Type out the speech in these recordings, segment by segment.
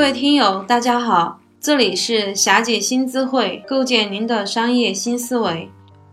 各位听友，大家好，这里是霞姐新智慧，构建您的商业新思维。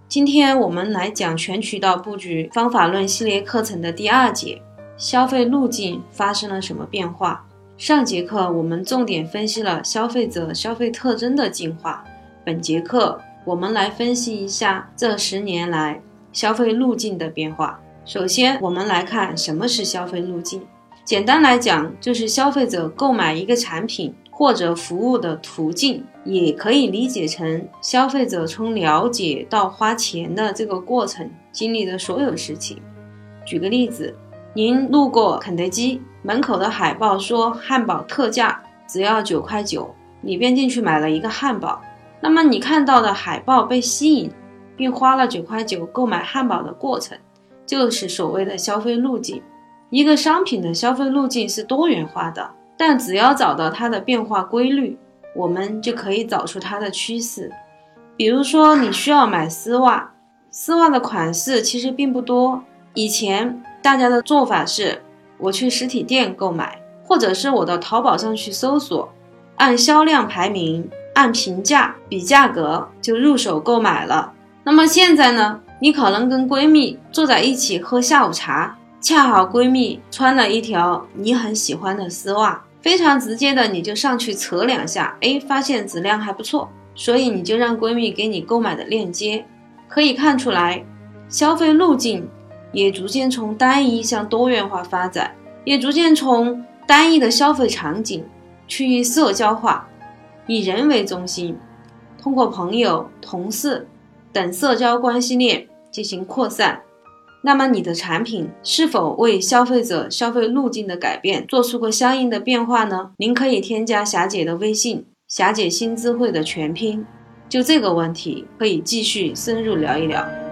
今天我们来讲全渠道布局方法论系列课程的第二节，消费路径发生了什么变化？上节课我们重点分析了消费者消费特征的进化，本节课我们来分析一下这十年来消费路径的变化。首先，我们来看什么是消费路径。简单来讲，就是消费者购买一个产品或者服务的途径，也可以理解成消费者从了解到花钱的这个过程经历的所有事情。举个例子，您路过肯德基门口的海报说汉堡特价只要九块九，你便进去买了一个汉堡。那么你看到的海报被吸引，并花了九块九购买汉堡的过程，就是所谓的消费路径。一个商品的消费路径是多元化的，但只要找到它的变化规律，我们就可以找出它的趋势。比如说，你需要买丝袜，丝袜的款式其实并不多。以前大家的做法是，我去实体店购买，或者是我到淘宝上去搜索，按销量排名、按评价比价格就入手购买了。那么现在呢？你可能跟闺蜜坐在一起喝下午茶。恰好闺蜜穿了一条你很喜欢的丝袜，非常直接的你就上去扯两下，哎，发现质量还不错，所以你就让闺蜜给你购买的链接。可以看出来，消费路径也逐渐从单一向多元化发展，也逐渐从单一的消费场景趋于社交化，以人为中心，通过朋友、同事等社交关系链进行扩散。那么你的产品是否为消费者消费路径的改变做出过相应的变化呢？您可以添加霞姐的微信“霞姐新知会”的全拼，就这个问题可以继续深入聊一聊。